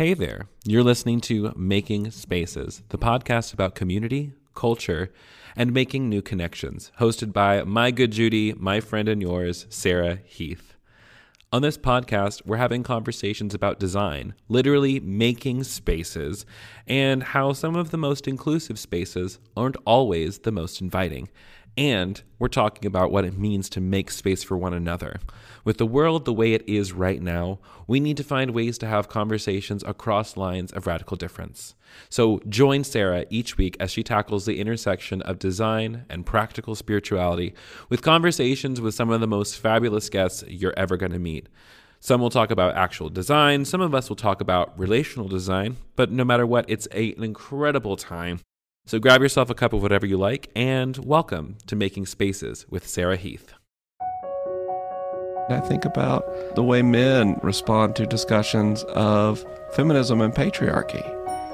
Hey there. You're listening to Making Spaces, the podcast about community, culture, and making new connections, hosted by my good Judy, my friend and yours, Sarah Heath. On this podcast, we're having conversations about design, literally making spaces, and how some of the most inclusive spaces aren't always the most inviting. And we're talking about what it means to make space for one another. With the world the way it is right now, we need to find ways to have conversations across lines of radical difference. So join Sarah each week as she tackles the intersection of design and practical spirituality with conversations with some of the most fabulous guests you're ever going to meet. Some will talk about actual design, some of us will talk about relational design, but no matter what, it's a, an incredible time. So grab yourself a cup of whatever you like and welcome to Making Spaces with Sarah Heath. I think about the way men respond to discussions of feminism and patriarchy.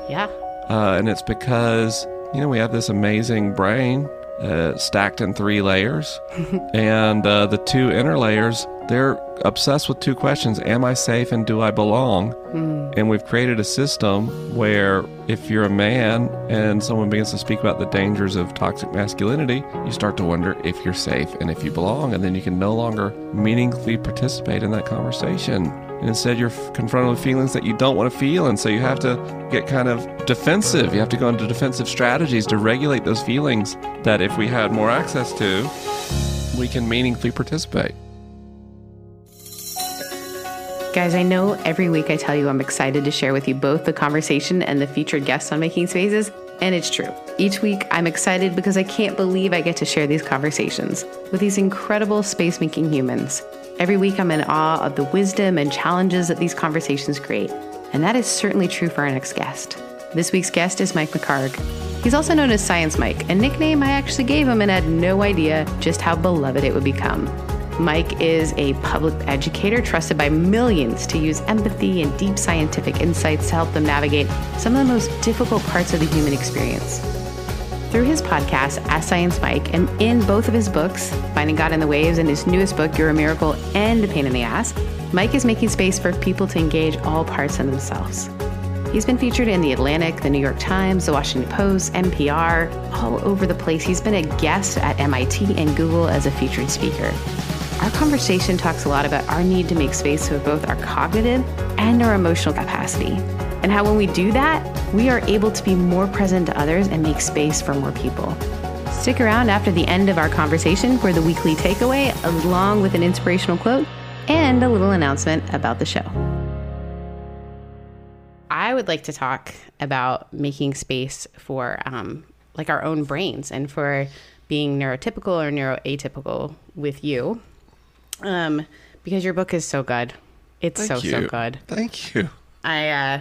Yeah. Uh, and it's because, you know, we have this amazing brain uh, stacked in three layers. and uh, the two inner layers, they're obsessed with two questions Am I safe and do I belong? Mm. And we've created a system where if you're a man and someone begins to speak about the dangers of toxic masculinity, you start to wonder if you're safe and if you belong. And then you can no longer meaningfully participate in that conversation. And instead, you're confronted with feelings that you don't want to feel. And so you have to get kind of defensive. You have to go into defensive strategies to regulate those feelings that if we had more access to, we can meaningfully participate. Guys, I know every week I tell you I'm excited to share with you both the conversation and the featured guests on Making Spaces, and it's true. Each week I'm excited because I can't believe I get to share these conversations with these incredible space making humans. Every week I'm in awe of the wisdom and challenges that these conversations create, and that is certainly true for our next guest. This week's guest is Mike McHargue. He's also known as Science Mike, a nickname I actually gave him and had no idea just how beloved it would become. Mike is a public educator trusted by millions to use empathy and deep scientific insights to help them navigate some of the most difficult parts of the human experience. Through his podcast, Ask Science Mike, and in both of his books, Finding God in the Waves and his newest book, You're a Miracle and a Pain in the Ass, Mike is making space for people to engage all parts of themselves. He's been featured in The Atlantic, The New York Times, The Washington Post, NPR, all over the place. He's been a guest at MIT and Google as a featured speaker. Our conversation talks a lot about our need to make space for both our cognitive and our emotional capacity, and how when we do that, we are able to be more present to others and make space for more people. Stick around after the end of our conversation for the weekly takeaway, along with an inspirational quote and a little announcement about the show. I would like to talk about making space for um, like our own brains and for being neurotypical or neuroatypical with you um, because your book is so good. It's Thank so you. so good. Thank you. I uh,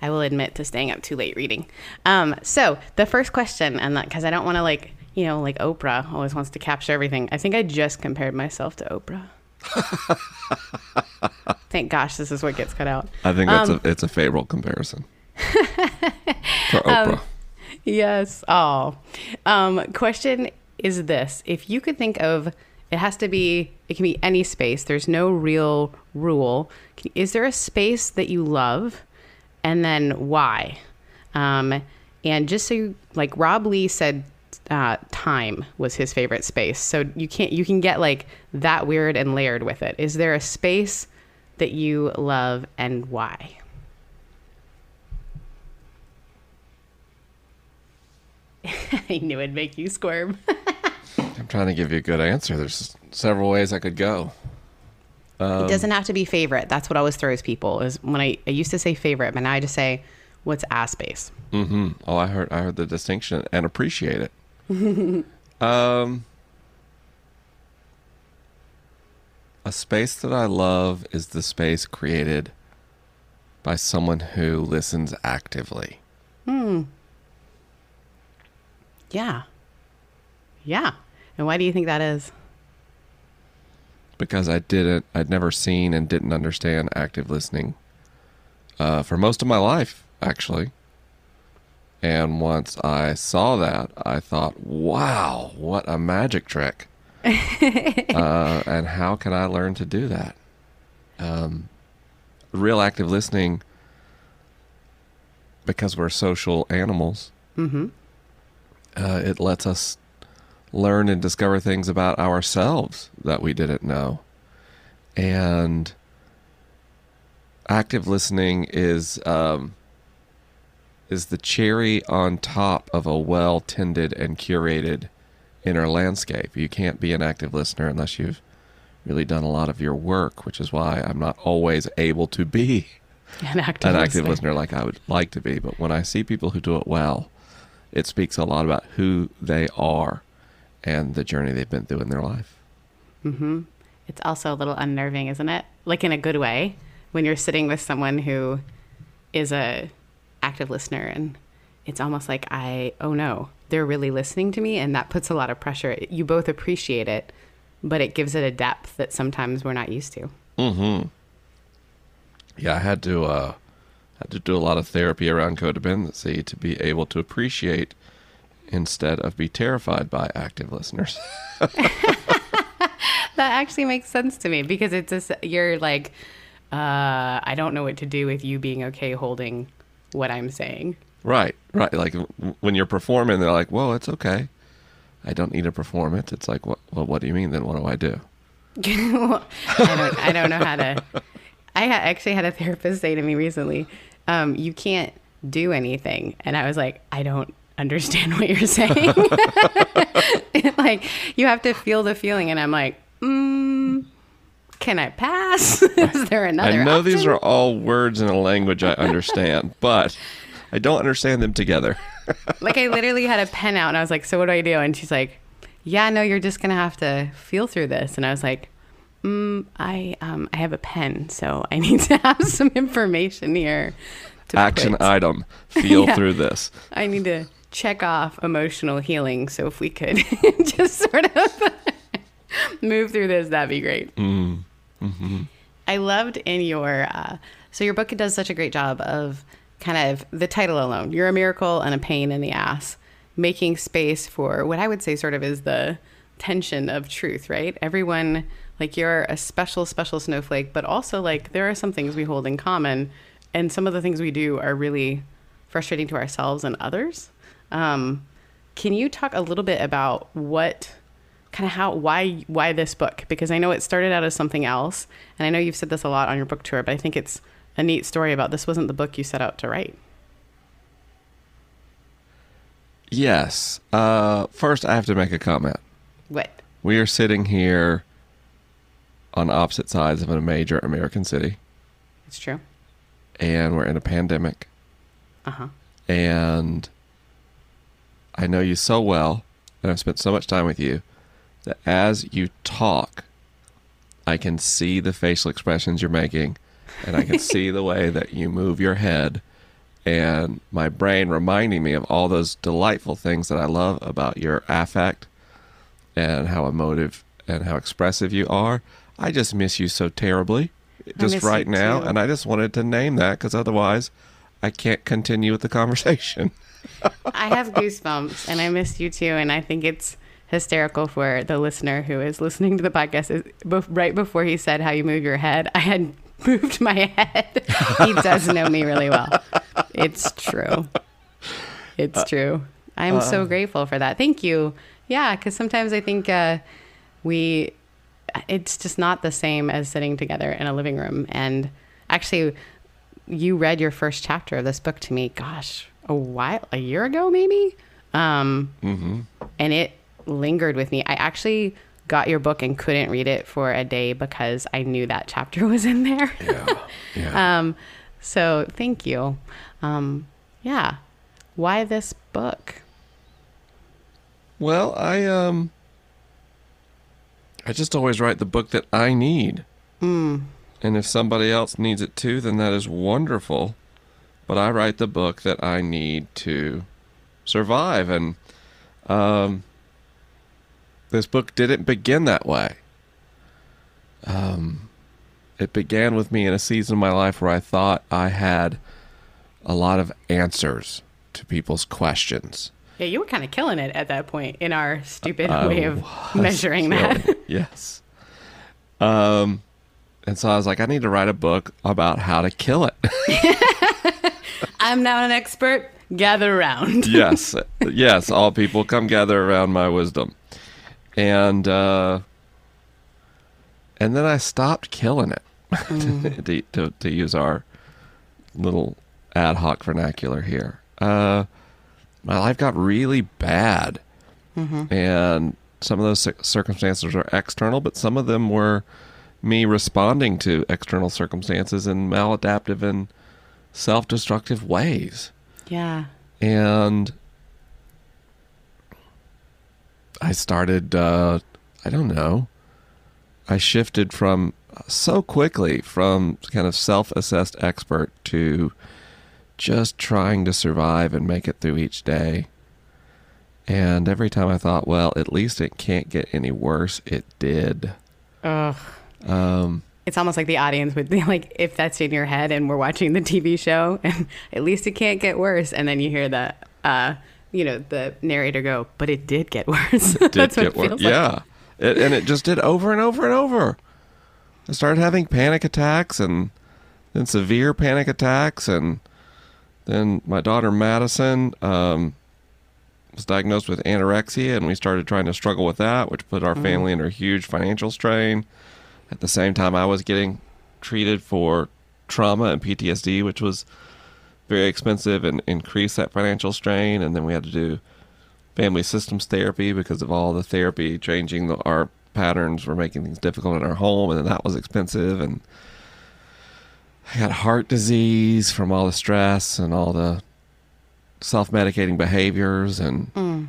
I will admit to staying up too late reading. Um, so the first question, and because I don't want to like you know like Oprah always wants to capture everything. I think I just compared myself to Oprah. Thank gosh, this is what gets cut out. I think that's um, a it's a favorable comparison for Oprah. Um, yes. Oh, um, question is this: If you could think of it has to be, it can be any space. There's no real rule. Is there a space that you love? And then why? Um, and just so you, like Rob Lee said, uh, time was his favorite space. So you can't, you can get like that weird and layered with it. Is there a space that you love and why? I knew it'd make you squirm. Trying to give you a good answer. There's several ways I could go. Um, it doesn't have to be favorite. That's what always throws people. Is when I, I used to say favorite, but now I just say what's ass space. Mm-hmm. Oh, I heard I heard the distinction and appreciate it. um, a space that I love is the space created by someone who listens actively. Hmm. Yeah. Yeah. And why do you think that is? Because I didn't, I'd never seen and didn't understand active listening uh, for most of my life, actually. And once I saw that, I thought, wow, what a magic trick. uh, and how can I learn to do that? Um, real active listening because we're social animals, Mm-hmm. uh, it lets us learn and discover things about ourselves that we didn't know. And active listening is um, is the cherry on top of a well tended and curated inner landscape. You can't be an active listener unless you've really done a lot of your work, which is why I'm not always able to be An active, an active listener. listener like I would like to be. But when I see people who do it well, it speaks a lot about who they are and the journey they've been through in their life. Mm-hmm. It's also a little unnerving, isn't it? Like in a good way, when you're sitting with someone who is a active listener, and it's almost like I, oh no, they're really listening to me, and that puts a lot of pressure. You both appreciate it, but it gives it a depth that sometimes we're not used to. Mm-hmm. Yeah, I had to uh, had to do a lot of therapy around codependency to be able to appreciate instead of be terrified by active listeners. That actually makes sense to me because it's just you're like, uh, I don't know what to do with you being okay holding what I'm saying. right, right. Like w- when you're performing, they're like, "Whoa, it's okay. I don't need to perform it." It's like, "What? Well, what do you mean? Then what do I do?" I don't. I don't know how to. I ha- actually had a therapist say to me recently, um, "You can't do anything," and I was like, "I don't understand what you're saying." like you have to feel the feeling, and I'm like, mm, "Can I pass? Is there another?" I know these are all words in a language I understand, but I don't understand them together. like I literally had a pen out and I was like, "So what do I do?" And she's like, "Yeah, no, you're just gonna have to feel through this." And I was like, mm, "I um, I have a pen, so I need to have some information here." To Action item. Feel Yeah. through this. I need to check off emotional healing. So if we could just sort of move through this, that'd be great. Mm. Mm-hmm. I loved in your uh, so your book does such a great job of kind of the title alone. You're a miracle and a pain in the ass, making space for what I would say sort of is the tension of truth, right? Everyone like you're a special special snowflake, but also like there are some things we hold in common and some of the things we do are really frustrating to ourselves and others. Um, can you talk a little bit about what kind of how why why this book because I know it started out as something else and I know you've said this a lot on your book tour but I think it's a neat story about this wasn't the book you set out to write. Yes. Uh, first, I have to make a comment. What? We are sitting here on opposite sides of a major American city, It's true. and we're in a pandemic. Uh-huh. And I know you so well, and I've spent so much time with you, that as you talk, I can see the facial expressions you're making, and I can see the way that you move your head, and my brain reminding me of all those delightful things that I love about your affect and how emotive and how expressive you are. I just miss you so terribly, just right now, too. and I just wanted to name that because otherwise, I can't continue with the conversation. I have goosebumps and I miss you too and I think it's hysterical for the listener who is listening to the podcast right before he said how you move your head I had moved my head. he does know me really well. It's true. It's true. I'm so grateful for that. Thank you. Yeah, cuz sometimes I think uh we it's just not the same as sitting together in a living room and actually you read your first chapter of this book to me gosh a while a year ago maybe? Um and it lingered with me. I actually got your book and couldn't read it for a day because i knew that chapter was in there. Yeah. um so thank you. Um yeah. Why this book? Well, I um I just always write the book that I need. mm, And if somebody else needs it too, then that is wonderful. But I write the book that I need to survive and um this book didn't begin that way. Um it began with me in a season of my life where I thought I had a lot of answers to people's questions. yeah you were kind of killing it at that point in our stupid I way of measuring that killing it, yes. Um, and so I was like, I need to write a book about how to kill it. I'm now an expert. Gather around. yes, yes, all people come gather around my wisdom. And uh and then I stopped killing it. to, to to use our little ad hoc vernacular here. Uh my life got really bad. And some of those circumstances are external, but some of them were me responding to external circumstances in maladaptive and self destructive ways. Yeah. And I started, uh, I don't know, I shifted from so quickly from kind of self assessed expert to just trying to survive and make it through each day. And every time I thought, well, at least it can't get any worse, it did. Ugh. Um, It's almost like the audience would be like, if that's in your head and we're watching the TV show, and at least it can't get worse. And then you hear the, uh, you know, the narrator go, but it did get worse. it did get it worse. like. Yeah, it, and it just did over and over and over. I started having panic attacks, and then severe panic attacks, and then my daughter Madison um, was diagnosed with anorexia, and we started trying to struggle with that, which put our family under huge financial strain. At the same time, I was getting treated for trauma and PTSD, which was very expensive and increased that financial strain. And then we had to do family systems therapy because of all the therapy changing the, our patterns were making things difficult in our home, and then that was expensive. And I got heart disease from all the stress and all the self-medicating behaviors, and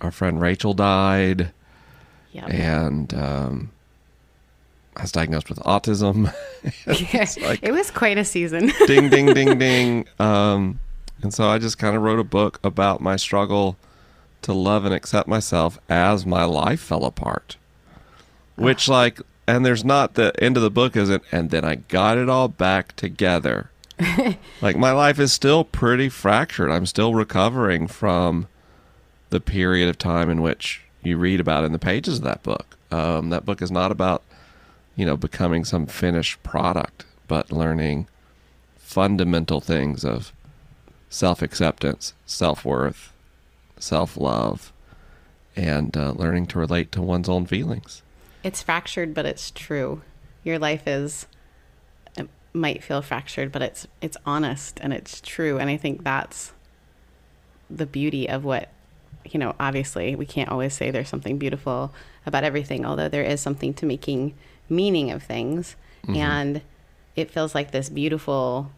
our friend Rachel died, Yep. and um, I was diagnosed with autism. like- it was quite a season. ding ding ding ding. Um and so i just kind of wrote a book about my struggle to love and accept myself as my life fell apart. Which like and there's not the end of the book isn't and then i got it all back together. Like my life is still pretty fractured. I'm still recovering from the period of time in which you read about in the pages of that book. Um, that book is not about you know becoming some finished product but learning fundamental things of self acceptance, self worth, self love, and uh, learning to relate to one's own feelings. It's fractured, but it's true. Your life is might feel fractured, but it's it's honest and it's true. And I think that's the beauty of what you know. Obviously, we can't always say there's something beautiful about everything, although there is something to making meaning of things. And it feels like this beautiful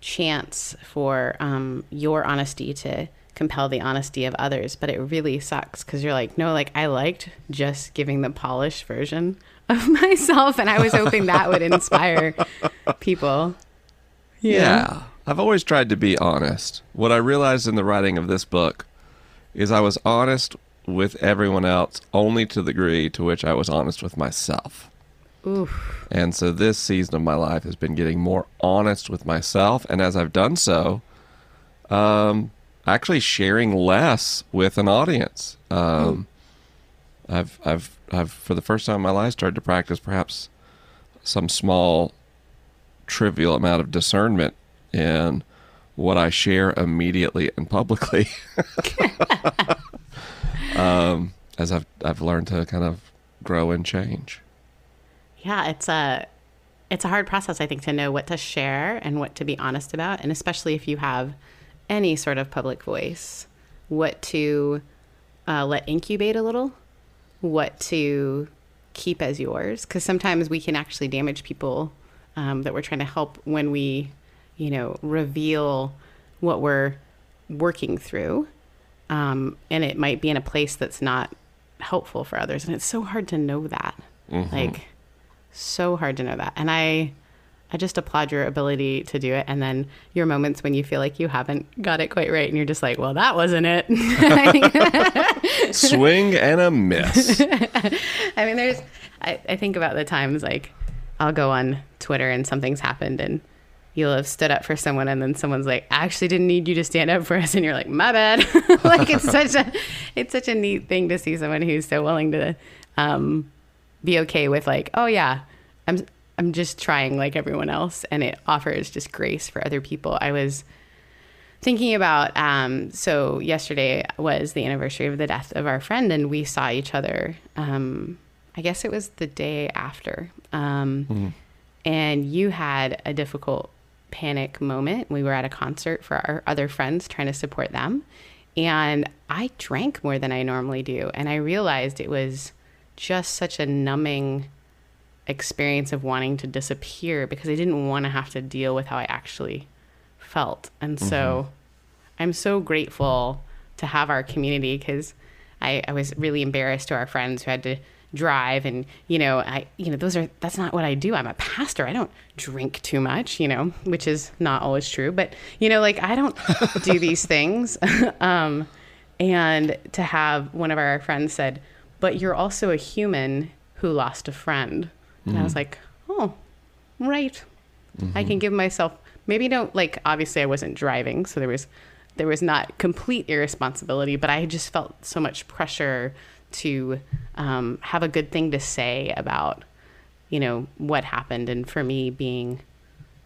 chance for um, your honesty to compel the honesty of others but it really sucks because you're like no like i liked just giving the polished version of myself and i was hoping that would inspire people Yeah. I've always tried to be honest. What I realized in the writing of this book is I was honest with everyone else only to the degree to which I was honest with myself. Oof. And so this season of my life has been getting more honest with myself. And as I've done so, um, actually sharing less with an audience. Um, I've, I've, I've, for the first time in my life, started to practice perhaps some small, trivial amount of discernment in what I share immediately and publicly. um, as I've, I've learned to kind of grow and change. Yeah it's a it's a hard process i think to know what to share and what to be honest about and especially if you have any sort of public voice what to uh, let incubate a little what to keep as yours because sometimes we can actually damage people um, that we're trying to help when we you know reveal what we're working through um, and it might be in a place that's not helpful for others and it's so hard to know that. Like so hard to know that and i i just applaud your ability to do it and then your moments when you feel like you haven't got it quite right and you're just like well that wasn't it Swing and a miss. I mean, there's, I, I think about the times like I'll go on Twitter and something's happened and you'll have stood up for someone and then someone's like, I actually didn't need you to stand up for us. And you're like, my bad. like it's such a, it's such a neat thing to see someone who's so willing to um, be okay with like, oh yeah, I'm, I'm just trying like everyone else. And it offers just grace for other people. I was thinking about um, so yesterday was the anniversary of the death of our friend, and we saw each other. Um, I guess it was the day after, um, and you had a difficult panic moment. We were at a concert for our other friends, trying to support them, and I drank more than I normally do, and I realized it was just such a numbing experience of wanting to disappear because I didn't want to have to deal with how I actually felt. And so I'm so grateful to have our community because I, I was really embarrassed to our friends who had to drive and you know I you know those are that's not what I do. I'm a pastor. I don't drink too much you know which is not always true but you know like I don't do these things. Um and to have one of our friends said but you're also a human who lost a friend. And I was like oh right. I can give myself maybe don't like obviously I wasn't driving so there was there was not complete irresponsibility but I just felt so much pressure to um, have a good thing to say about you know what happened. And for me being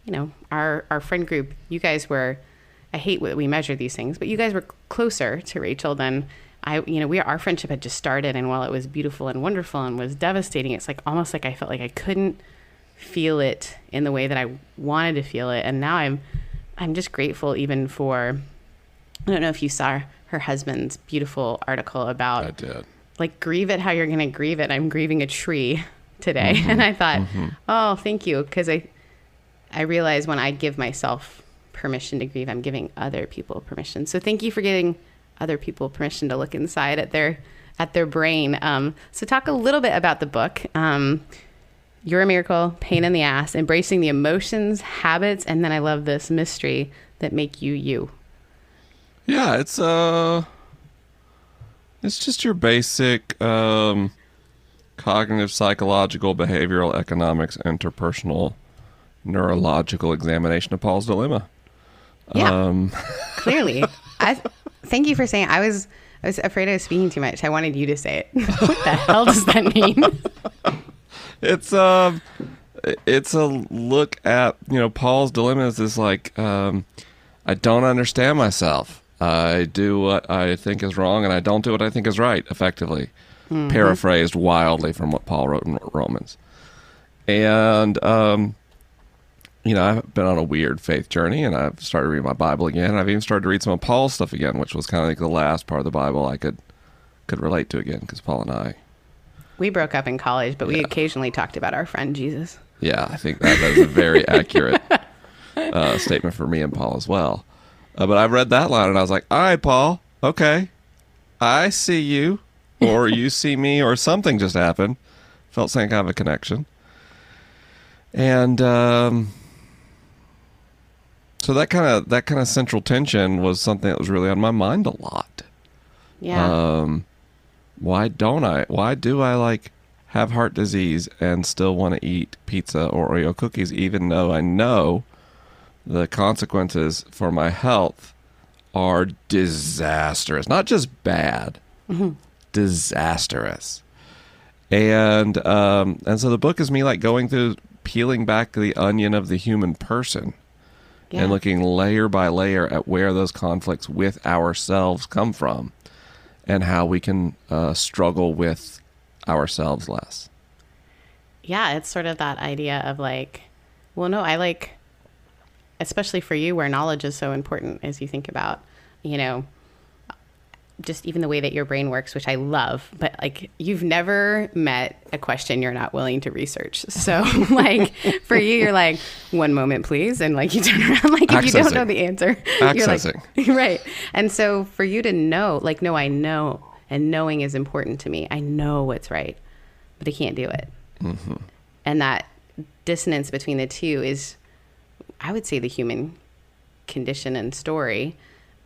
you know our our friend group you guys were I hate that we measure these things but you guys were closer to Rachel than I you know we our friendship had just started and while it was beautiful and wonderful and was devastating it's like almost like I felt like I couldn't feel it in the way that I wanted to feel it. And now I'm I'm just grateful even for I don't know if you saw her husband's beautiful article about I did. like grieve it how you're going to grieve it. I'm grieving a tree today. Mm-hmm. And I thought, mm-hmm. "Oh, thank you," because I I realize when I give myself permission to grieve, I'm giving other people permission. So thank you for giving other people permission to look inside at their at their brain. Um, so talk a little bit about the book. Um, you're a miracle, pain in the ass, embracing the emotions, habits, and then I love this mystery that make you you. Yeah, it's uh it's just your basic um cognitive psychological behavioral economics interpersonal neurological examination of Paul's dilemma. Yeah. Um Clearly, I thank you for saying. I was I was afraid I was speaking too much. I wanted you to say it. what the hell does that mean? it's um it's a look at you know paul's dilemma is this like um i don't understand myself i do what i think is wrong and i don't do what i think is right effectively paraphrased wildly from what paul wrote in romans and um you know i've been on a weird faith journey and i've started reading my bible again i've even started to read some of paul's stuff again which was kind of like the last part of the bible i could could relate to again because paul and i We broke up in college, but we occasionally talked about our friend Jesus. Yeah, I think that, that is a very accurate uh, statement for me and Paul as well. Uh, but I read that line and I was like, all right, Paul, okay. I see you, or you see me, or something just happened. Felt some kind of a connection. And um, so that kind of that kind of central tension was something that was really on my mind a lot. Yeah. Um, why don't I? Why do I like have heart disease and still want to eat pizza or Oreo cookies, even though I know the consequences for my health are disastrous? Not just bad, disastrous. And um, and so the book is me like going through peeling back the onion of the human person yeah. and looking layer by layer at where those conflicts with ourselves come from and how we can uh, struggle with ourselves less. yeah, it's sort of that idea of like, well, no, I like, especially for you where knowledge is so important as you think about, you know, just even the way that your brain works, which I love, but like you've never met a question you're not willing to research. So like for you, you're like, one moment, please. And like you turn around, like if you don't know the answer, you're like, Accessing. right. And so for you to know, like, no, I know, and knowing is important to me. I know what's right, but I can't do it. Mm-hmm. And that dissonance between the two is, I would say, the human condition and story.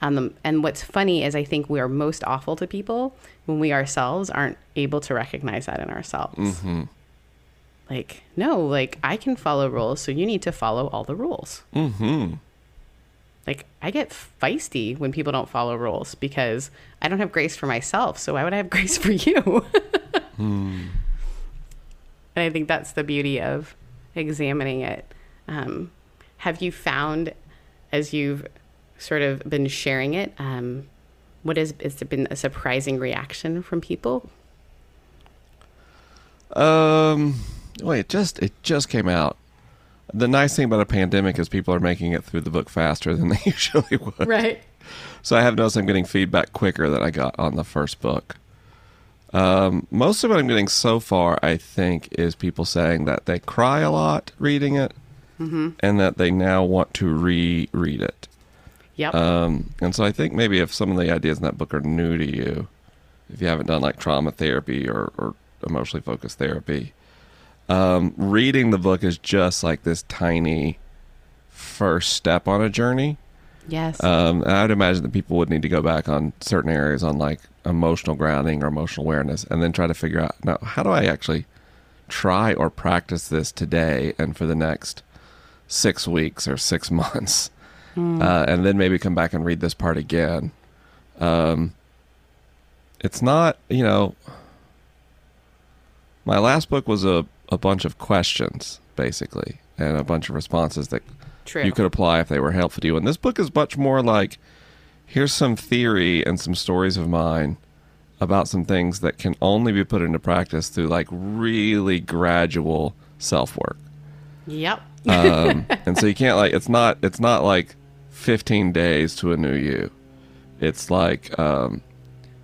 Um, and what's funny is I think we are most awful to people when we ourselves aren't able to recognize that in ourselves. Like, no, like I can follow rules, so you need to follow all the rules. Mm-hmm. Like I get feisty when people don't follow rules because I don't have grace for myself. So why would I have grace for you? And I think that's the beauty of examining it. Um, have you found, as you've sort of been sharing it, um, what has, has there been a surprising reaction from people? Um, wait, it just it just came out. The nice thing about a pandemic is people are making it through the book faster than they usually would. Right. So I have noticed I'm getting feedback quicker than I got on the first book. Um, most of what I'm getting so far, I think, is people saying that they cry a lot reading it, and that they now want to reread it. Yep. Um, and so I think maybe if some of the ideas in that book are new to you, if you haven't done like trauma therapy or, or emotionally focused therapy, um, reading the book is just like this tiny first step on a journey. yes. Um, I'd imagine that people would need to go back on certain areas on like emotional grounding or emotional awareness and then try to figure out now, how do I actually try or practice this today and for the next six weeks or six months? Uh, and then maybe come back and read this part again. Um, it's not, you know, my last book was a, a bunch of questions, basically, and a bunch of responses that True. you could apply if they were helpful to you. And this book is much more like here's some theory and some stories of mine about some things that can only be put into practice through like really gradual self work. yep. Um, and so you can't like it's not it's not like 15 days to a new you. It's like um,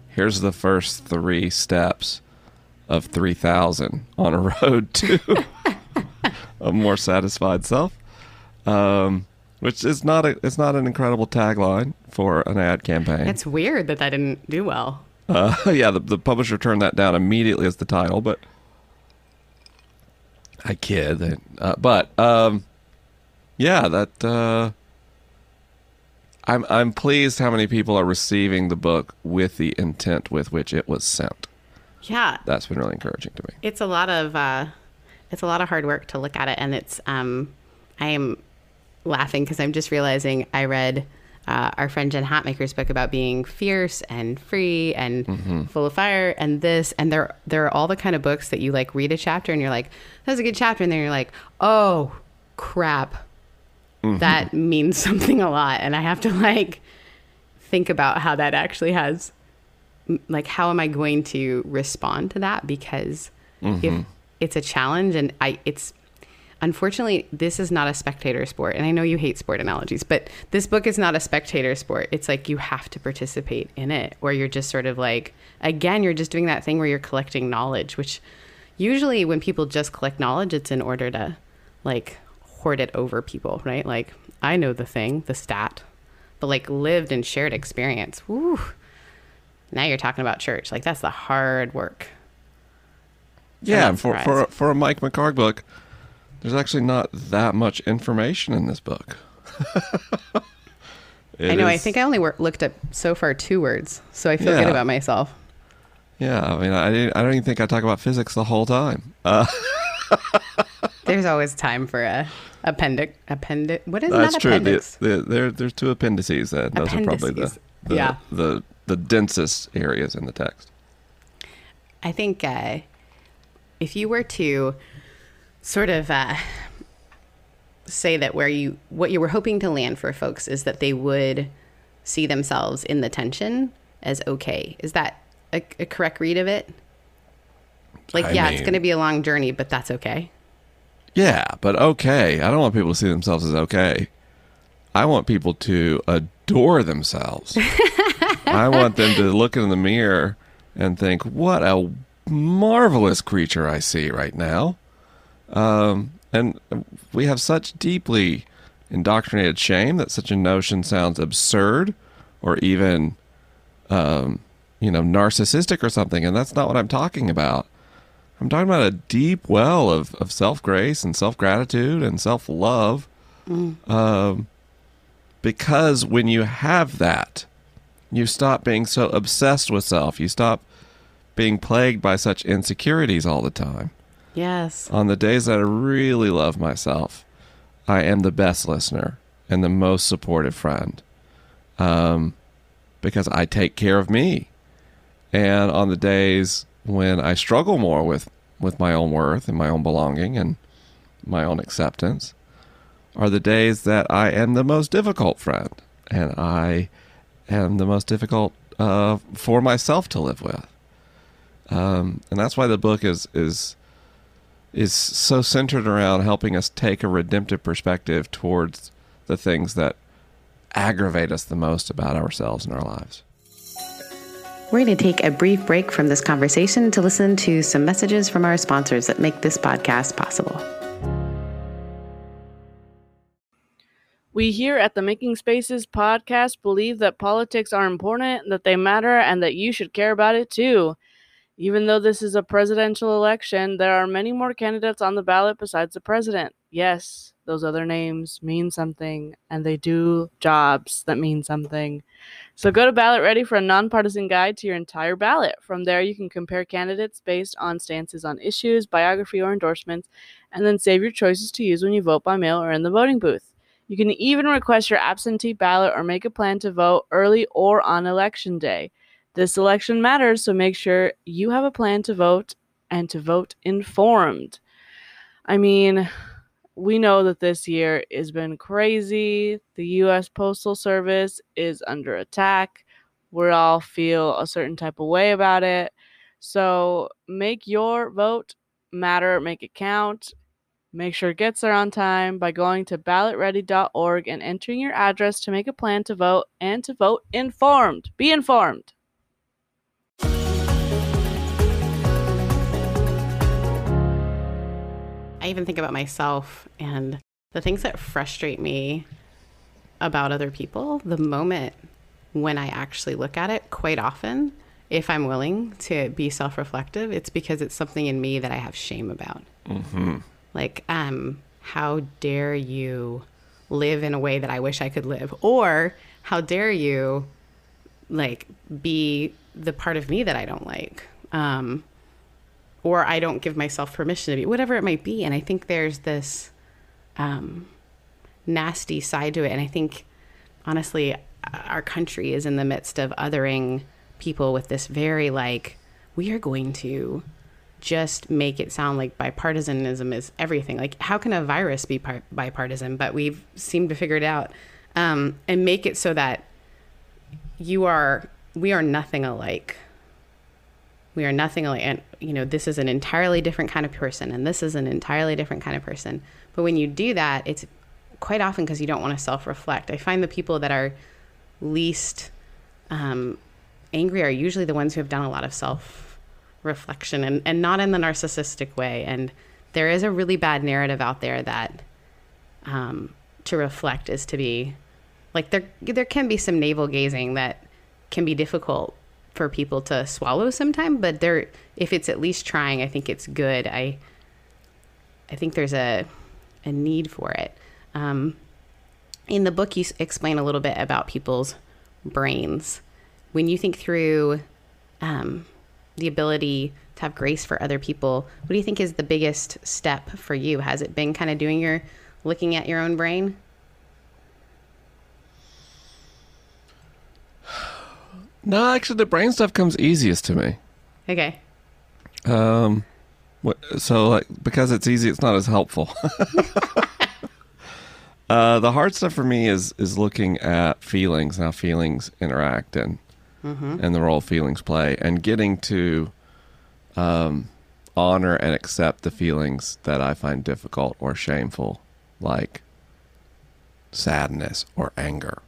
here's the first three steps of 3,000 on a road to a more satisfied self. Um, which is not a it's not an incredible tagline for an ad campaign. It's weird that that didn't do well. Uh, yeah, the, the publisher turned that down immediately as the title, but I kid. Uh, but um, yeah, that uh, I'm I'm pleased how many people are receiving the book with the intent with which it was sent. Yeah. That's been really encouraging to me. it's a lot of uh, it's a lot of hard work to look at it, and it's um, I am laughing because I'm just realizing I read uh, our friend Jen Hatmaker's book about being fierce and free and full of fire, and this, and they're they're all the kind of books that you like read a chapter and you're like, that's a good chapter, and then you're like, oh crap, Mm-hmm. that means something a lot, and I have to like think about how that actually has like how am i going to respond to that? Because if mm-hmm. it's a challenge and i it's unfortunately this is not a spectator sport and i know you hate sport analogies but this book is not a spectator sport. It's like you have to participate in it or you're just sort of like again you're just doing that thing where you're collecting knowledge which usually when people just collect knowledge it's in order to like hoard it over people right like i know the thing the stat but like lived and shared experience woo now you're talking about church. Like that's the hard work. Yeah, for, for for a Mike McHargue book, there's actually not that much information in this book. I know. I think I only wor- looked up so far two words, so I feel Yeah. good about myself. Yeah, I mean, I didn't, I don't even think I talk about physics the whole time. Uh, There's always time for a appendix. Appendix. What is That's that true. The, appendix? the, there, there's two appendices, and those are probably the the, Yeah. the the densest areas in the text. I think uh, if you were to sort of uh, say that where you what you were hoping to land for folks is that they would see themselves in the tension as okay. Is that a, a correct read of it? Like, I yeah, it's going to be a long journey, but that's okay. Yeah, but okay. I don't want people to see themselves as okay. I want people to adore themselves. I want them to look in the mirror and think, "What a marvelous creature I see right now." Um, and we have such deeply indoctrinated shame that such a notion sounds absurd or even, um, you know, narcissistic or something. And that's not what I'm talking about. I'm talking about a deep well of, of self grace and self gratitude and self love. Um, because when you have that, you stop being so obsessed with self. You stop being plagued by such insecurities all the time. Yes. On the days that I really love myself, I am the best listener and the most supportive friend um, because I take care of me. And on the days when I struggle more with, with my own worth and my own belonging and my own acceptance, are the days that I am the most difficult friend and I am the most difficult uh, for myself to live with. Um, and that's why the book is is is so centered around helping us take a redemptive perspective towards the things that aggravate us the most about ourselves and our lives. We're going to take a brief break from this conversation to listen to some messages from our sponsors that make this podcast possible. We here at the Making Spaces podcast believe that politics are important, that they matter, and that you should care about it too. Even though this is a presidential election, there are many more candidates on the ballot besides the president. Yes, those other names mean something, and they do jobs that mean something. So go to Ballot Ready for a nonpartisan guide to your entire ballot. From there, you can compare candidates based on stances on issues, biography, or endorsements, and then save your choices to use when you vote by mail or in the voting booth. You can even request your absentee ballot or make a plan to vote early or on election day. This election matters, so make sure you have a plan to vote and to vote informed. I mean, we know that this year has been crazy. The US Postal Service is under attack. We all feel a certain type of way about it. So make your vote matter, make it count. Make sure it gets there on time by going to ballotready.org and entering your address to make a plan to vote and to vote informed. Be informed. I even think about myself and the things that frustrate me about other people the moment when I actually look at it quite often if I'm willing to be self-reflective it's because it's something in me that I have shame about. Mm-hmm. like um how dare you live in a way that I wish I could live? Or how dare you like be the part of me that I don't like? Um or I don't give myself permission to be whatever it might be and I think there's this um nasty side to it and I think honestly our country is in the midst of othering people with this very like we are going to just make it sound like bipartisanism is everything. Like, how can a virus be par- bipartisan? But we've seemed to figure it out um, and make it so that you are, we are nothing alike. We are nothing alike. And, you know, this is an entirely different kind of person, and this is an entirely different kind of person. But when you do that, it's quite often because you don't want to self reflect. I find the people that are least um, angry are usually the ones who have done a lot of self reflection and, and not in the narcissistic way. And there is a really bad narrative out there that um, to reflect is to be like there there can be some navel gazing that can be difficult for people to swallow sometime, but there if it's at least trying, I think it's good. I I think there's a a need for it. Um, in the book, you explain a little bit about people's brains. When you think through um, the ability to have grace for other people, what do you think is the biggest step for you? Has it been kind of doing your looking at your own brain? No, actually, the brain stuff comes easiest to me. Okay. Um, so like because it's easy, it's not as helpful. uh, the hard stuff for me is is looking at feelings, how feelings interact, and and the role feelings play, and getting to um, honor and accept the feelings that I find difficult or shameful, like sadness or anger.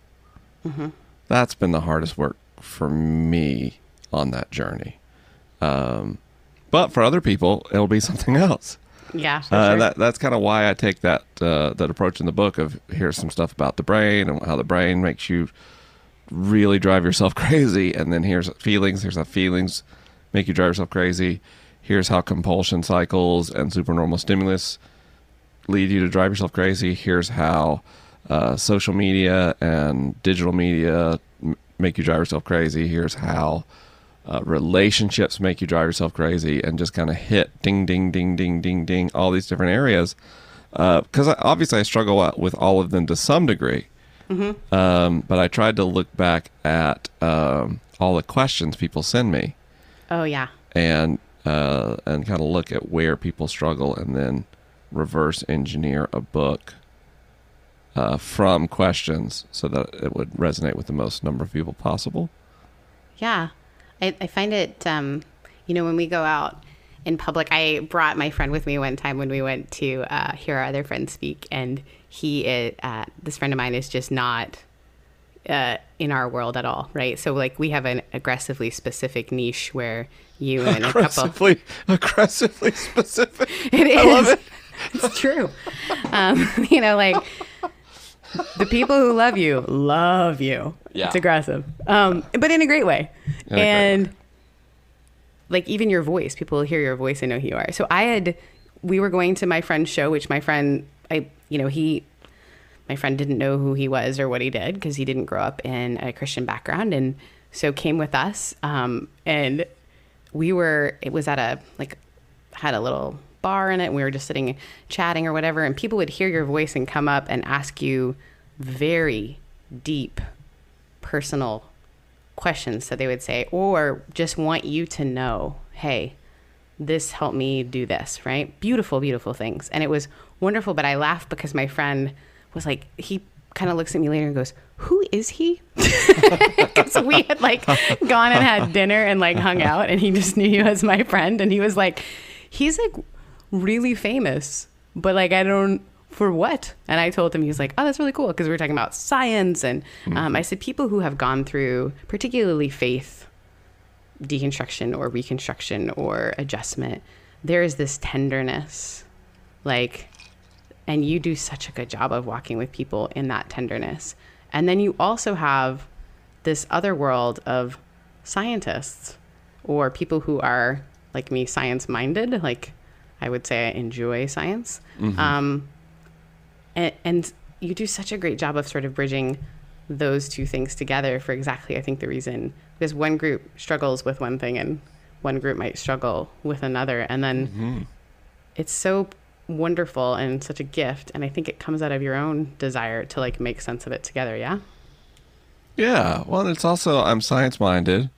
That's been the hardest work for me on that journey. Um, but for other people, it'll be something else. Yeah. Uh, sure. that, that's kind of why I take that uh, that approach in the book of here's some stuff about the brain and how the brain makes you really drive yourself crazy, and then here's feelings. Here's how feelings make you drive yourself crazy. Here's how compulsion cycles and supernormal stimulus lead you to drive yourself crazy. Here's how uh, social media and digital media make you drive yourself crazy. Here's how uh, relationships make you drive yourself crazy, and just kind of hit ding, ding, ding, ding, ding, ding, all these different areas. Because I obviously I struggle with all of them to some degree. Um, but I tried to look back at um, all the questions people send me oh yeah. and uh, and kind of look at where people struggle and then reverse engineer a book uh, from questions so that it would resonate with the most number of people possible. Yeah. I, I find it, um, you know, when we go out in public, I brought my friend with me one time when we went to uh, hear our other friends speak, and he, is, uh, this friend of mine, is just not uh, in our world at all, right? So, like, we have an aggressively specific niche where you and a couple. Aggressively, aggressively specific. It is. I love it. It's true. Um, you know, like the people who love you love you. Yeah. It's aggressive, um, but in a great way. In a great and like even your voice, people hear your voice and know who you are. So I had, we were going to my friend's show, which my friend, I, you know, he, my friend didn't know who he was or what he did because he didn't grow up in a Christian background, and so came with us. Um, and we were, it was at a like had a little bar in it and we were just sitting chatting or whatever and people would hear your voice and come up and ask you very deep personal questions that they would say or just want you to know hey this helped me do this right? Beautiful beautiful things. And it was wonderful but i laughed because my friend was like he kind of looks at me later and goes who is he? Because we had like gone and had dinner and like hung out and he just knew you as my friend and he was like he's like really famous but like i don't for what? And i told him he was like oh that's really cool because we were talking about science and um, i said people who have gone through particularly faith deconstruction or reconstruction or adjustment there is this tenderness like and you do such a good job of walking with people in that tenderness. And then you also have this other world of scientists or people who are like me science minded like i would say i enjoy science. Um, and, and you do such a great job of sort of bridging those two things together for exactly i think the reason because one group struggles with one thing and one group might struggle with another. And then it's so wonderful and such a gift. And i think it comes out of your own desire to like make sense of it together. Yeah? Yeah, well, it's also I'm science minded,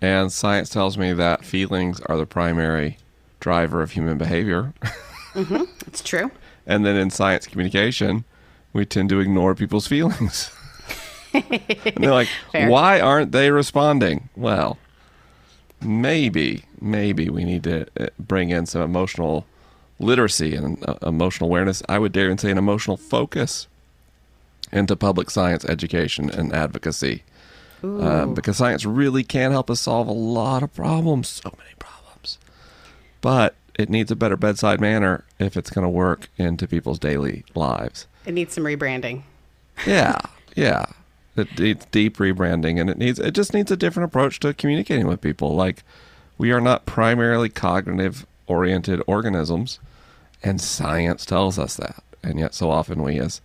and science tells me that feelings are the primary driver of human behavior. it's true and then in science communication, we tend to ignore people's feelings. and they're like, Fair. why aren't they responding? Well, maybe, maybe we need to uh, bring in some emotional literacy and uh, emotional awareness. I would dare even say an emotional focus into public science education and advocacy. Um, because science really can help us solve a lot of problems, so many problems. But it needs a better bedside manner if it's going to work into people's daily lives. it needs some rebranding Yeah, yeah. It needs deep rebranding, and it needs it just needs a different approach to communicating with people. Like we are not primarily cognitive oriented organisms, and science tells us that. And yet, so often we, as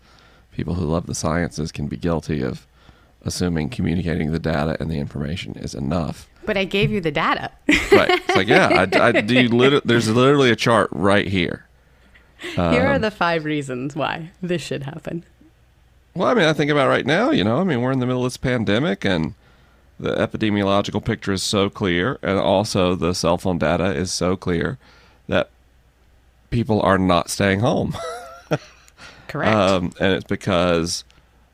people who love the sciences, can be guilty of assuming communicating the data and the information is enough. But i gave you the data Right? It's like, yeah, I, I do. Lit- there's literally a chart right here. here are the five reasons why this should happen Well, I mean, I think about right now, you know, I mean, we're in the middle of this pandemic and the epidemiological picture is so clear, and also the cell phone data is so clear that people are not staying home. correct Um, and it's because,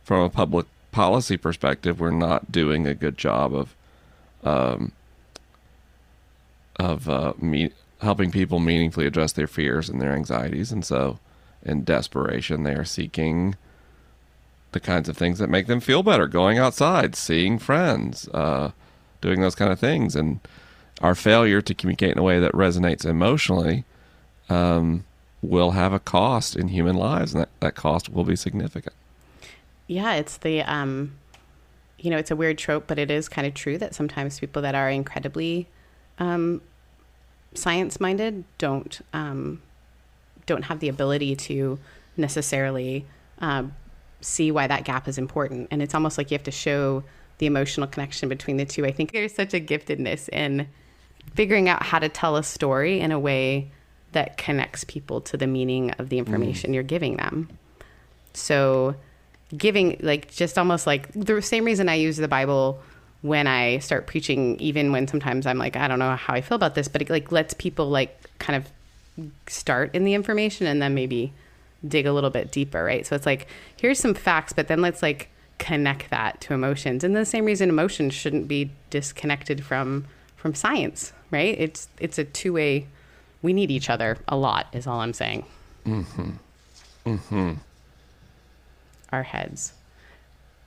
from a public policy perspective, we're not doing a good job of, um, of uh, me- helping people meaningfully address their fears and their anxieties. And so, in desperation, they are seeking the kinds of things that make them feel better going outside, seeing friends, uh, doing those kind of things. And our failure to communicate in a way that resonates emotionally um, will have a cost in human lives, and that, that cost will be significant. Yeah, it's the um you know, it's a weird trope, but it is kind of true that sometimes people that are incredibly um science minded don't um don't have the ability to necessarily um, see why that gap is important. And it's almost like you have to show the emotional connection between the two. I think there's such a giftedness in figuring out how to tell a story in a way that connects people to the meaning of the information you're giving them. So, giving, like, just almost like the same reason I use the Bible when I start preaching, even when sometimes I'm like, I don't know how I feel about this, but it like lets people like kind of start in the information and then maybe dig a little bit deeper, right? So it's like, here's some facts, but then let's like connect that to emotions. And the same reason emotions shouldn't be disconnected from from science, right? It's it's a two-way we need each other a lot is all I'm saying. Mm-hmm. Mhm. Our heads.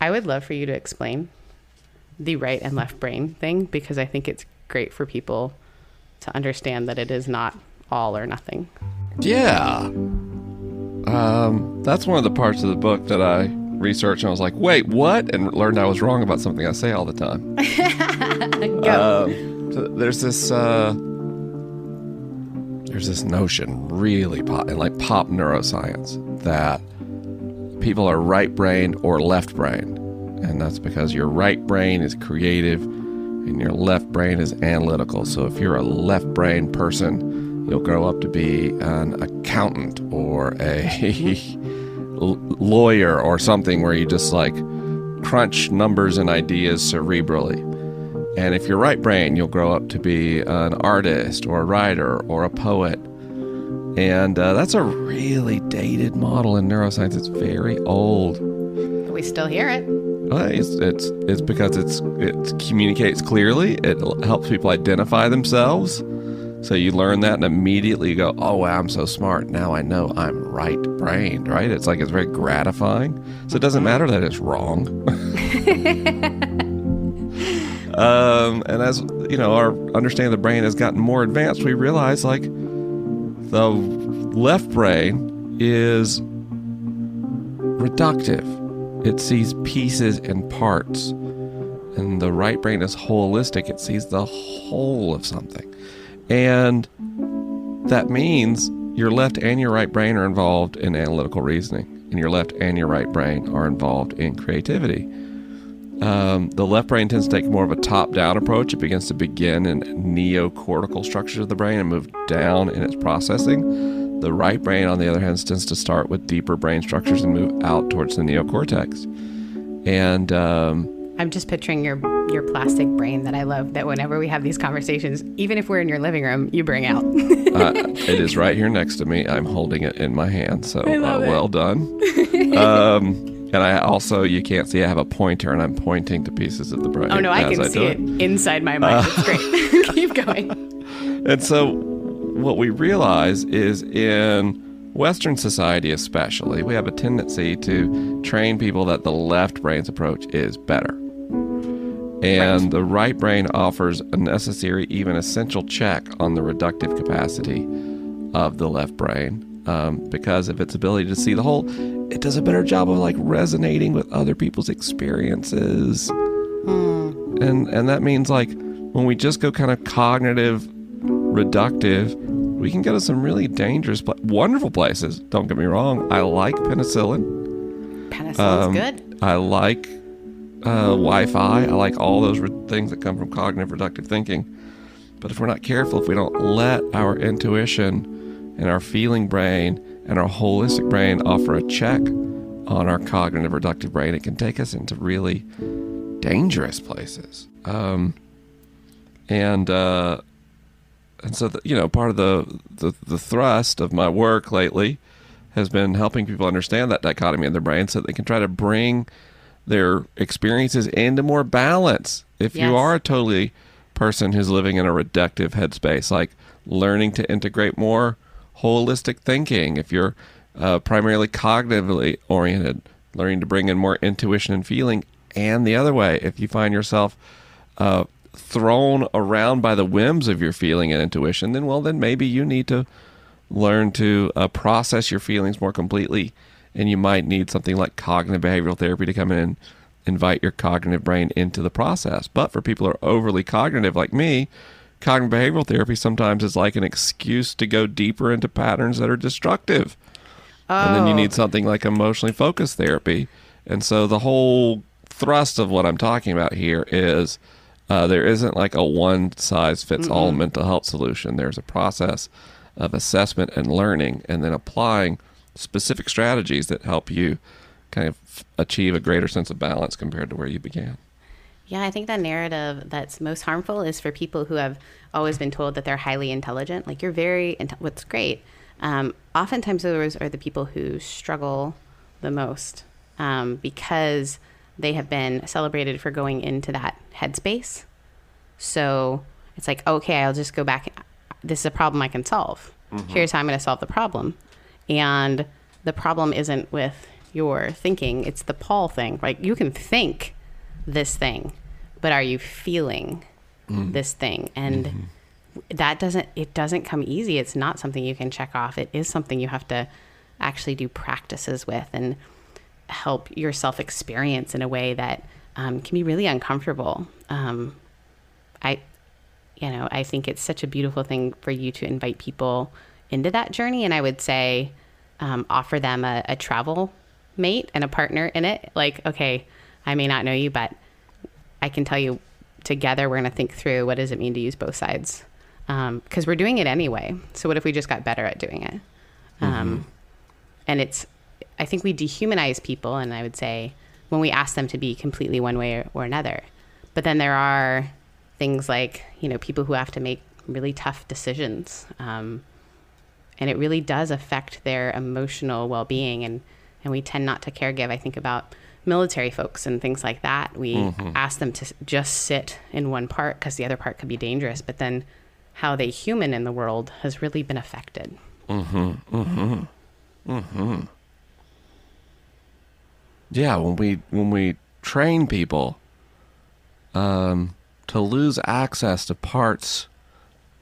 I would love for you to explain the right and left brain thing because I think it's great for people to understand that it is not all or nothing. Yeah. Um, that's one of the parts of the book that I researched and I was like, wait, what? And learned I was wrong about something I say all the time. Go. Um, so there's this uh, there's this notion really pop in like pop neuroscience that people are right brain or left brain. And that's because your right brain is creative and your left brain is analytical. So if you're a left brain person, you'll grow up to be an accountant or a lawyer or something where you just like crunch numbers and ideas cerebrally. And if you're right brain, you'll grow up to be an artist or a writer or a poet. And uh, that's a really dated model in neuroscience. It's very old. We still hear it. Uh, it's, it's, it's because it's, it communicates clearly. It helps people identify themselves. So you learn that and immediately you go, oh, wow, I'm so smart. Now I know I'm right brained, right? It's like it's very gratifying. So it doesn't matter that it's wrong. um, and as, you know, our understanding of the brain has gotten more advanced, we realize like the left brain is reductive, it sees pieces and parts. And the right brain is holistic, it sees the whole of something. And that means your left and your right brain are involved in analytical reasoning, and your left and your right brain are involved in creativity. Um, the left brain tends to take more of a top down approach. It begins to begin in neocortical structures of the brain and move down in its processing. The right brain, on the other hand, tends to start with deeper brain structures and move out towards the neocortex. And um, I'm just picturing your your plastic brain that I love. That whenever we have these conversations, even if we're in your living room, you bring out. uh, it is right here next to me. I'm holding it in my hand. So uh, well done. Um, and I also, you can't see, I have a pointer and I'm pointing to pieces of the brain. Oh, no, I can see it. it. inside my mind. Uh, it's great. Keep going. And so, what we realize is in Western society, especially, we have a tendency to train people that the left brain's approach is better. And right. the right brain offers a necessary, even essential check on the reductive capacity of the left brain um, because of its ability to see the whole it does a better job of like resonating with other people's experiences. Mm. And and that means like when we just go kind of cognitive reductive, we can go to some really dangerous wonderful places. Don't get me wrong. I like penicillin. Penicillin's um, good. I like uh, Wi-Fi. I like all those re- things that come from cognitive reductive thinking. But if we're not careful, if we don't let our intuition and our feeling brain and our holistic brain offer a check on our cognitive reductive brain, it can take us into really dangerous places. Um, and uh, and so the, you know, part of the, the the thrust of my work lately has been helping people understand that dichotomy in their brain, so they can try to bring their experiences into more balance. If yes. you are a totally person who's living in a reductive headspace, like learning to integrate more holistic thinking, if you're uh, primarily cognitively oriented, learning to bring in more intuition and feeling, and the other way, if you find yourself uh, thrown around by the whims of your feeling and intuition, then well, then maybe you need to learn to uh, process your feelings more completely, and you might need something like cognitive behavioral therapy to come in and invite your cognitive brain into the process. But for people who are overly cognitive like me, cognitive behavioral therapy sometimes is like an excuse to go deeper into patterns that are destructive. Oh. And then you need oh. something like emotionally focused therapy. And so the whole thrust of what I'm talking about here is uh, there isn't like a one size fits all mm mental health solution. There's a process of assessment and learning and then applying specific strategies that help you kind of achieve a greater sense of balance compared to where you began. Yeah, I think that narrative that's most harmful is for people who have always been told that they're highly intelligent. Like you're very, what's great. um, oftentimes those are the people who struggle the most um, because they have been celebrated for going into that headspace. So it's like, okay, I'll just go back. This is a problem I can solve. Here's how I'm going to solve the problem. And the problem isn't with your thinking, it's the Paul thing. Like you can think this thing, but are you feeling this thing? And that doesn't it doesn't come easy. It's not something you can check off. It is something you have to actually do practices with and help yourself experience in a way that um, can be really uncomfortable. Um, I, you know, I think it's such a beautiful thing for you to invite people into that journey. And I would say, um, offer them a, a travel mate and a partner in it. Like, okay, I may not know you, but I can tell you together we're going to think through what does it mean to use both sides because we're doing it anyway. So what if we just got better at doing it? Um, and it's, I think we dehumanize people, and I would say when we ask them to be completely one way or, or another. But then there are things like you know people who have to make really tough decisions, um, and it really does affect their emotional well-being. And and we tend not to caregive. I think about military folks and things like that. We ask them to just sit in one part because the other part could be dangerous. But then how they human in the world has really been affected. Mhm Mhm Mhm Yeah, when we when we train people um, to lose access to parts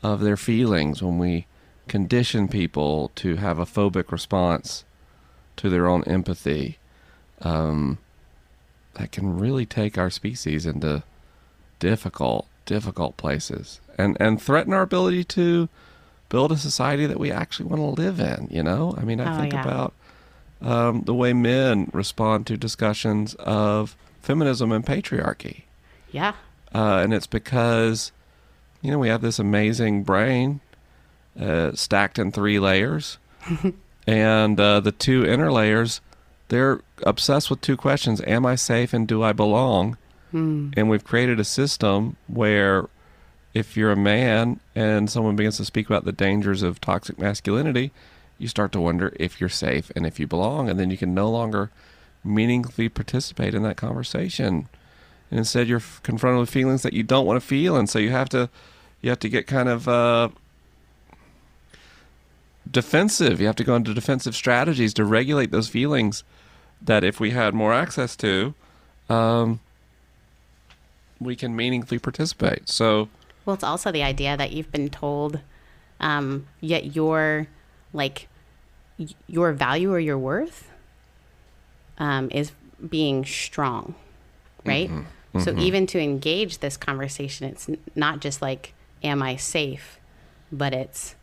of their feelings, when we condition people to have a phobic response to their own empathy, um, that can really take our species into difficult, difficult places, and and threaten our ability to build a society that we actually want to live in. You know, I mean, I Oh, think yeah. about um, the way men respond to discussions of feminism and patriarchy. Yeah. Uh, and it's because, you know, we have this amazing brain uh, stacked in three layers. and uh, the two inner layers, they're obsessed with two questions Am I safe and do I belong? And we've created a system where if you're a man and someone begins to speak about the dangers of toxic masculinity, you start to wonder if you're safe and if you belong, and then you can no longer meaningfully participate in that conversation. And instead, you're f- confronted with feelings that you don't want to feel, and so you have to, you have to get kind of uh, defensive. You have to go into defensive strategies to regulate those feelings. That if we had more access to, um, we can meaningfully participate. So. Well, it's also the idea that you've been told, um, yet your like your value or your worth um, is being strong, right? So even to engage this conversation, it's not just like, "Am I safe?" but it's,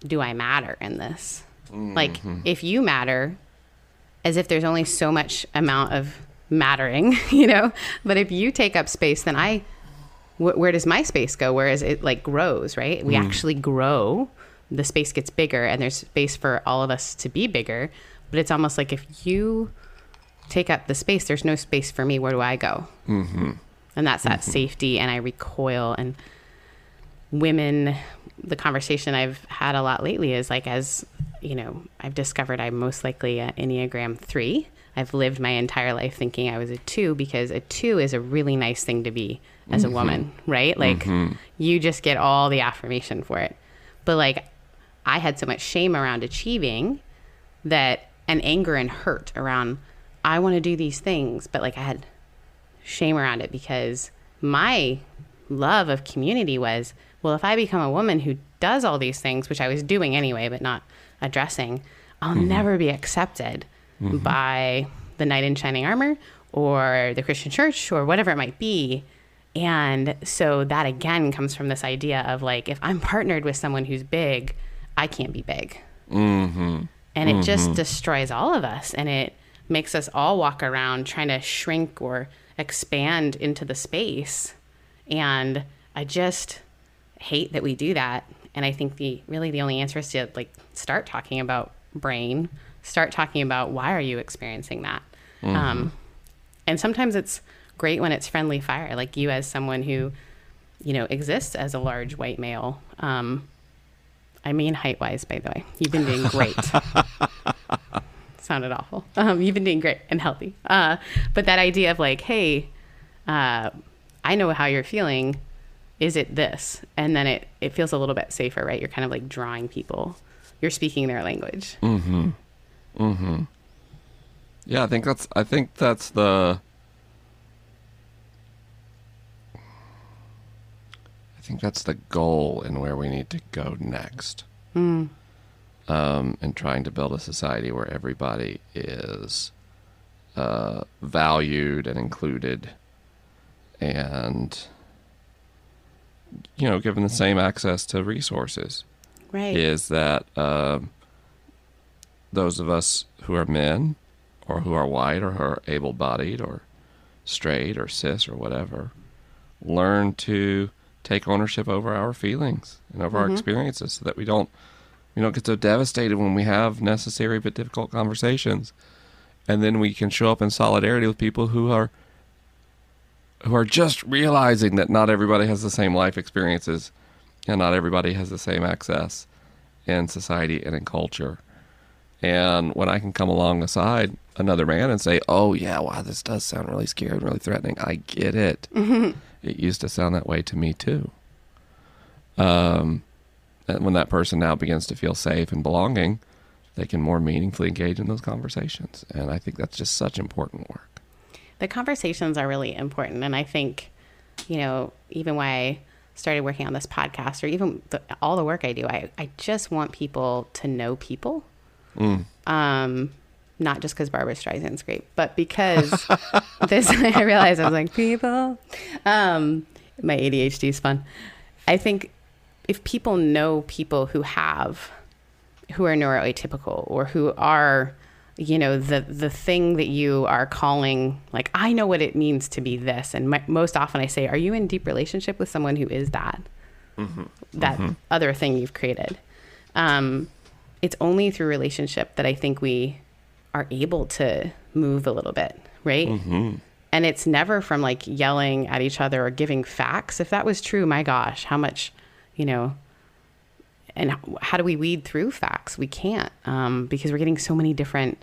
"Do I matter in this?" Like, if you matter, as if there's only so much amount of mattering, you know. But if you take up space, then I wh- where does my space go? Whereas it like grows, right? We actually grow. The space gets bigger, and there's space for all of us to be bigger. But it's almost like if you take up the space, there's no space for me. Where do I go? Mm-hmm. And that's that safety, and I recoil. And women, the conversation I've had a lot lately is like, as you know, I've discovered I'm most likely an Enneagram three. I've lived my entire life thinking I was a two because a two is a really nice thing to be as a mm-hmm. woman, right? Like mm-hmm. you just get all the affirmation for it. But like I had so much shame around achieving that and anger and hurt around I want to do these things, but like I had shame around it because my love of community was well, if I become a woman who does all these things, which I was doing anyway, but not addressing, I'll mm-hmm. never be accepted mm-hmm. by the knight in shining armor or the Christian church or whatever it might be. And so that again comes from this idea of like, if I'm partnered with someone who's big, I can't be big. Mm-hmm. And it just destroys all of us. And it makes us all walk around trying to shrink or expand into the space. And I just hate that we do that. And I think the really the only answer is to like start talking about brain, start talking about why are you experiencing that. Um, and sometimes it's great when it's friendly fire, like you as someone who, you know, exists as a large white male. Um, I mean height wise, by the way. You've been doing great. Sounded awful. Um, you've been doing great and healthy. Uh, but that idea of like, hey, uh, I know how you're feeling. Is it this? And then it, it feels a little bit safer, right? You're kind of like drawing people. You're speaking their language. Yeah, I think that's I think that's the I think that's the goal and where we need to go next. Um, and trying to build a society where everybody is uh, valued and included and you know given the same access to resources Right. is that um, those of us who are men or who are white or who are able bodied or straight or cis or whatever learn to take ownership over our feelings and over our experiences so that we don't we don't get so devastated when we have necessary but difficult conversations and then we can show up in solidarity with people who are who are just realizing that not everybody has the same life experiences and not everybody has the same access in society and in culture. And when I can come alongside another man and say, "Oh yeah, wow, this does sound really scary and really threatening. I get it. It used to sound that way to me too." Um, and when that person now begins to feel safe and belonging, they can more meaningfully engage in those conversations. And I think that's just such important work. The conversations are really important. And i think you know even why i started working on this podcast or even the, all the work i do I, I just want people to know people. Um not just because Barbra Streisand's great but because this i realized i was like people? Um my adhd is fun. I think if people know people who have who are neuroatypical or who are you know the the thing that you are calling like I know what it means to be this. And my, most often I say are you in deep relationship with someone who is that? Mm-hmm. That mm-hmm. other thing you've created. Um it's only through relationship that I think we are able to move a little bit right? Mm-hmm. And it's never from like yelling at each other or giving facts. If that was true my gosh how much you know and how do we weed through facts? We can't um, because we're getting so many different,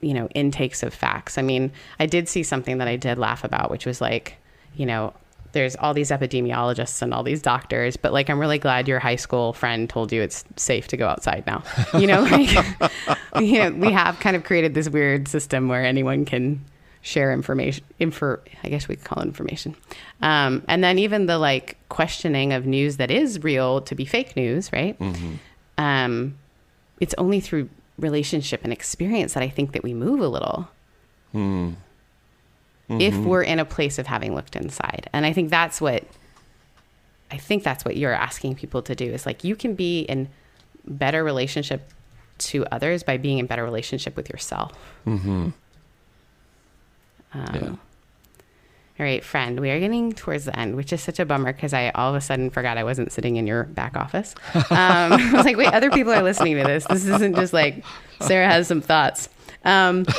you know, intakes of facts. I mean, I did see something that I did laugh about, which was like, you know, there's all these epidemiologists and all these doctors, but like, I'm really glad your high school friend told you it's safe to go outside now. You know, like, you know, we have kind of created this weird system where anyone can share information info i guess we could call it information. Um, and then even the like questioning of news that is real to be fake news right? Um, it's only through relationship and experience that i think that we move a little. If we're in a place of having looked inside. And i think that's what i think that's what you're asking people to do is like you can be in better relationship to others by being in better relationship with yourself yeah. All right, friend, we are getting towards the end, which is such a bummer because I all of a sudden forgot I wasn't sitting in your back office. Um, I was like, wait, other people are listening to this. This isn't just like Sarah has some thoughts. Um,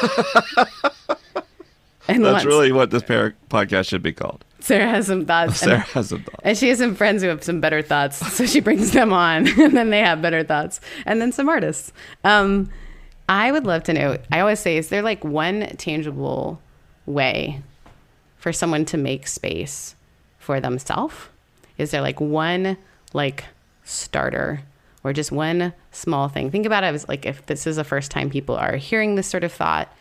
and That's once really what this par- podcast should be called. Sarah has some thoughts. and- Sarah has a thought. and she has some friends who have some better thoughts, so she brings them on, and then they have better thoughts, and then some artists. Um, I would love to know. I always say, is there like one tangible way for someone to make space for themselves? Is there like one like starter or just one small thing? Think about it as like if this is the first time people are hearing this sort of thought.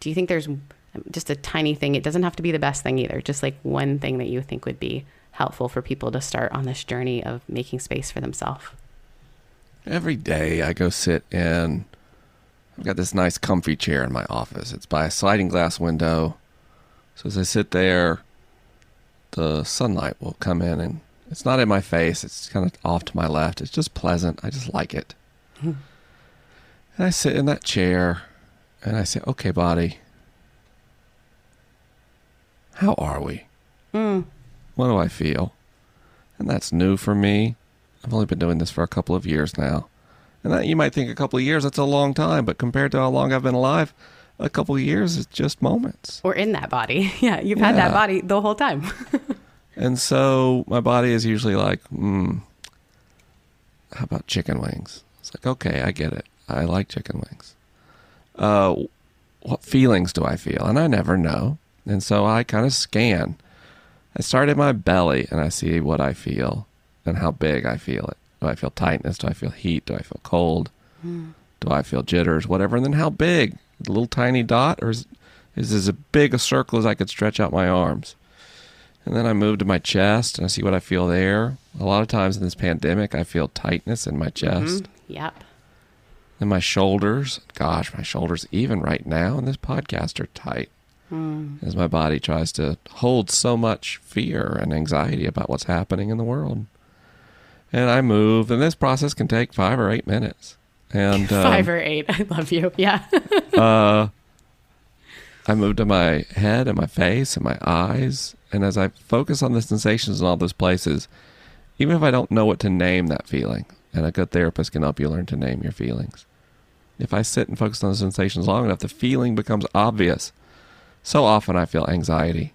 Do you think there's just a tiny thing? It doesn't have to be the best thing either. Just like one thing that you think would be helpful for people to start on this journey of making space for themselves. Every day I go sit in. I've got this nice comfy chair in my office. It's by a sliding glass window. So as I sit there, the sunlight will come in and it's not in my face. It's kind of off to my left. It's just pleasant. I just like it. Hmm. and I sit in that chair and I say, okay, body, how are we? Hmm. What do I feel? And that's new for me. I've only been doing this for a couple of years now. And that, you might think a couple of years, that's a long time, but compared to how long I've been alive, a couple of years is just moments. Or in that body. Yeah, you've had that body the whole time. And so my body is usually like, hmm, how about chicken wings? It's like, okay, I get it. I like chicken wings. Uh, what feelings do I feel? And I never know. And so I kind of scan. I start in my belly and I see what I feel and how big I feel it. Do I feel tightness? Do I feel heat? Do I feel cold? Do I feel jitters? Whatever. And then how big? A little tiny dot or is, is as big a circle as I could stretch out my arms? And then I move to my chest and I see what I feel there. A lot of times in this pandemic, I feel tightness in my mm-hmm. chest Yep. and my shoulders. Gosh, my shoulders, even right now in this podcast, are tight mm. as my body tries to hold so much fear and anxiety about what's happening in the world. And I move, and this process can take five or eight minutes. And um, Five or eight. I love you. Yeah. uh, I move to my head and my face and my eyes. And as I focus on the sensations in all those places, even if I don't know what to name that feeling, and a good therapist can help you learn to name your feelings. If I sit and focus on the sensations long enough, the feeling becomes obvious. So often I feel anxiety.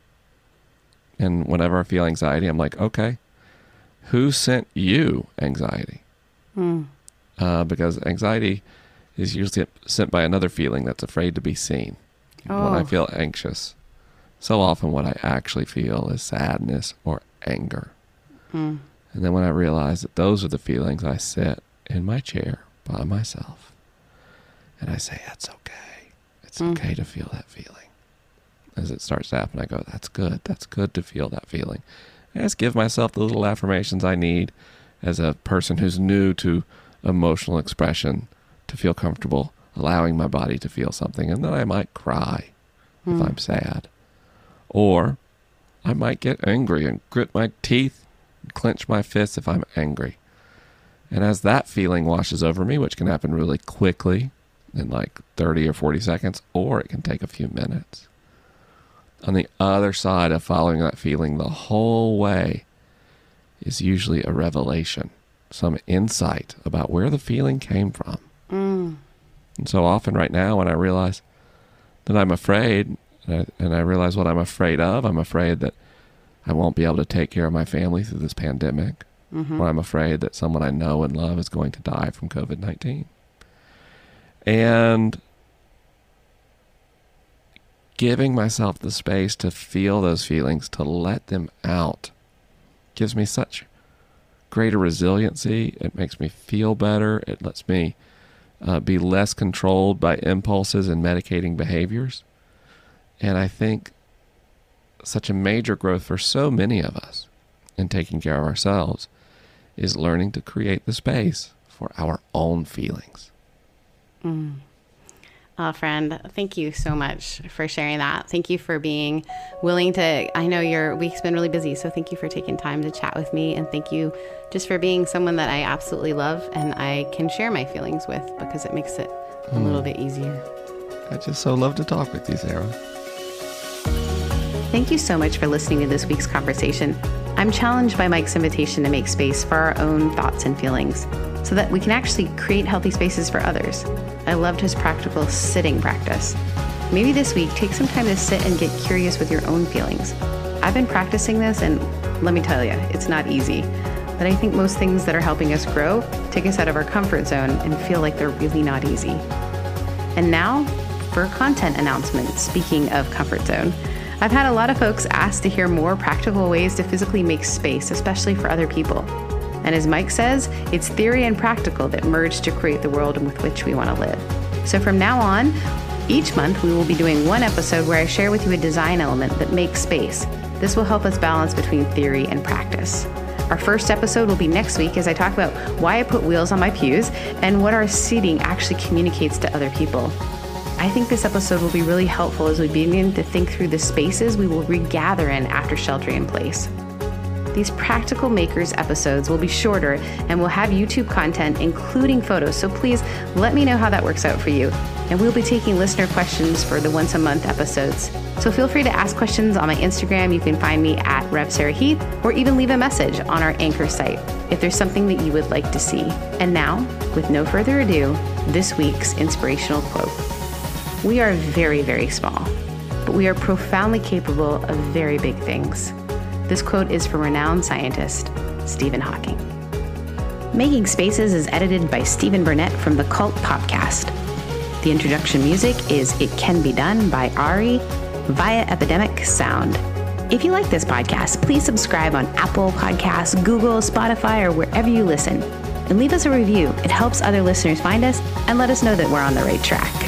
And whenever I feel anxiety, I'm like, okay, who sent you anxiety? Uh, because anxiety is usually sent by another feeling that's afraid to be seen. When I Oh. feel anxious, so often what I actually feel is sadness or anger. Hmm. And then when I realize that those are the feelings, I sit in my chair by myself and I say, That's okay. It's Hmm. okay to feel that feeling. As it starts to happen, I go, That's good. That's good to feel that feeling. I just give myself the little affirmations I need as a person who's new to emotional expression to feel comfortable allowing my body to feel something. And then I might cry if hmm. I'm sad. Or I might get angry and grit my teeth, clench my fists if I'm angry. And as that feeling washes over me, which can happen really quickly in like 30 or 40 seconds, or it can take a few minutes. On the other side of following that feeling the whole way is usually a revelation, some insight about where the feeling came from. Mm. And so often, right now, when I realize that I'm afraid, and I, and I realize what I'm afraid of, I'm afraid that I won't be able to take care of my family through this pandemic, mm-hmm. or I'm afraid that someone I know and love is going to die from COVID 19. And giving myself the space to feel those feelings, to let them out, gives me such greater resiliency. It makes me feel better. It lets me uh, be less controlled by impulses and medicating behaviors. And I think such a major growth for so many of us in taking care of ourselves is learning to create the space for our own feelings. Oh, friend, thank you so much for sharing that. Thank you for being willing to. I know your week's been really busy, so thank you for taking time to chat with me. And thank you just for being someone that I absolutely love and I can share my feelings with because it makes it a hmm. little bit easier. I just so love to talk with you, Sarah. Thank you so much for listening to this week's conversation. I'm challenged by Mike's invitation to make space for our own thoughts and feelings so that we can actually create healthy spaces for others. I loved his practical sitting practice. Maybe this week, take some time to sit and get curious with your own feelings. I've been practicing this, and let me tell you, it's not easy. But I think most things that are helping us grow take us out of our comfort zone and feel like they're really not easy. And now for a content announcement. Speaking of comfort zone, I've had a lot of folks ask to hear more practical ways to physically make space, especially for other people. And as Mike says, it's theory and practical that merge to create the world with which we want to live. So from now on, each month we will be doing one episode where I share with you a design element that makes space. This will help us balance between theory and practice. Our first episode will be next week as I talk about why I put wheels on my pews and what our seating actually communicates to other people. I think this episode will be really helpful as we begin to think through the spaces we will regather in after sheltering in place. These practical makers episodes will be shorter and will have YouTube content, including photos. So please let me know how that works out for you. And we'll be taking listener questions for the once a month episodes. So feel free to ask questions on my Instagram. You can find me at Rev Sarah Heath, or even leave a message on our Anchor site if there's something that you would like to see. And now, with no further ado, this week's inspirational quote. We are very, very small, but we are profoundly capable of very big things. This quote is from renowned scientist Stephen Hawking. Making Spaces is edited by Stephen Burnett from the Cult Podcast. The introduction music is It Can Be Done by Ari via Epidemic Sound. If you like this podcast, please subscribe on Apple Podcasts, Google, Spotify, or wherever you listen. And leave us a review. It helps other listeners find us and let us know that we're on the right track.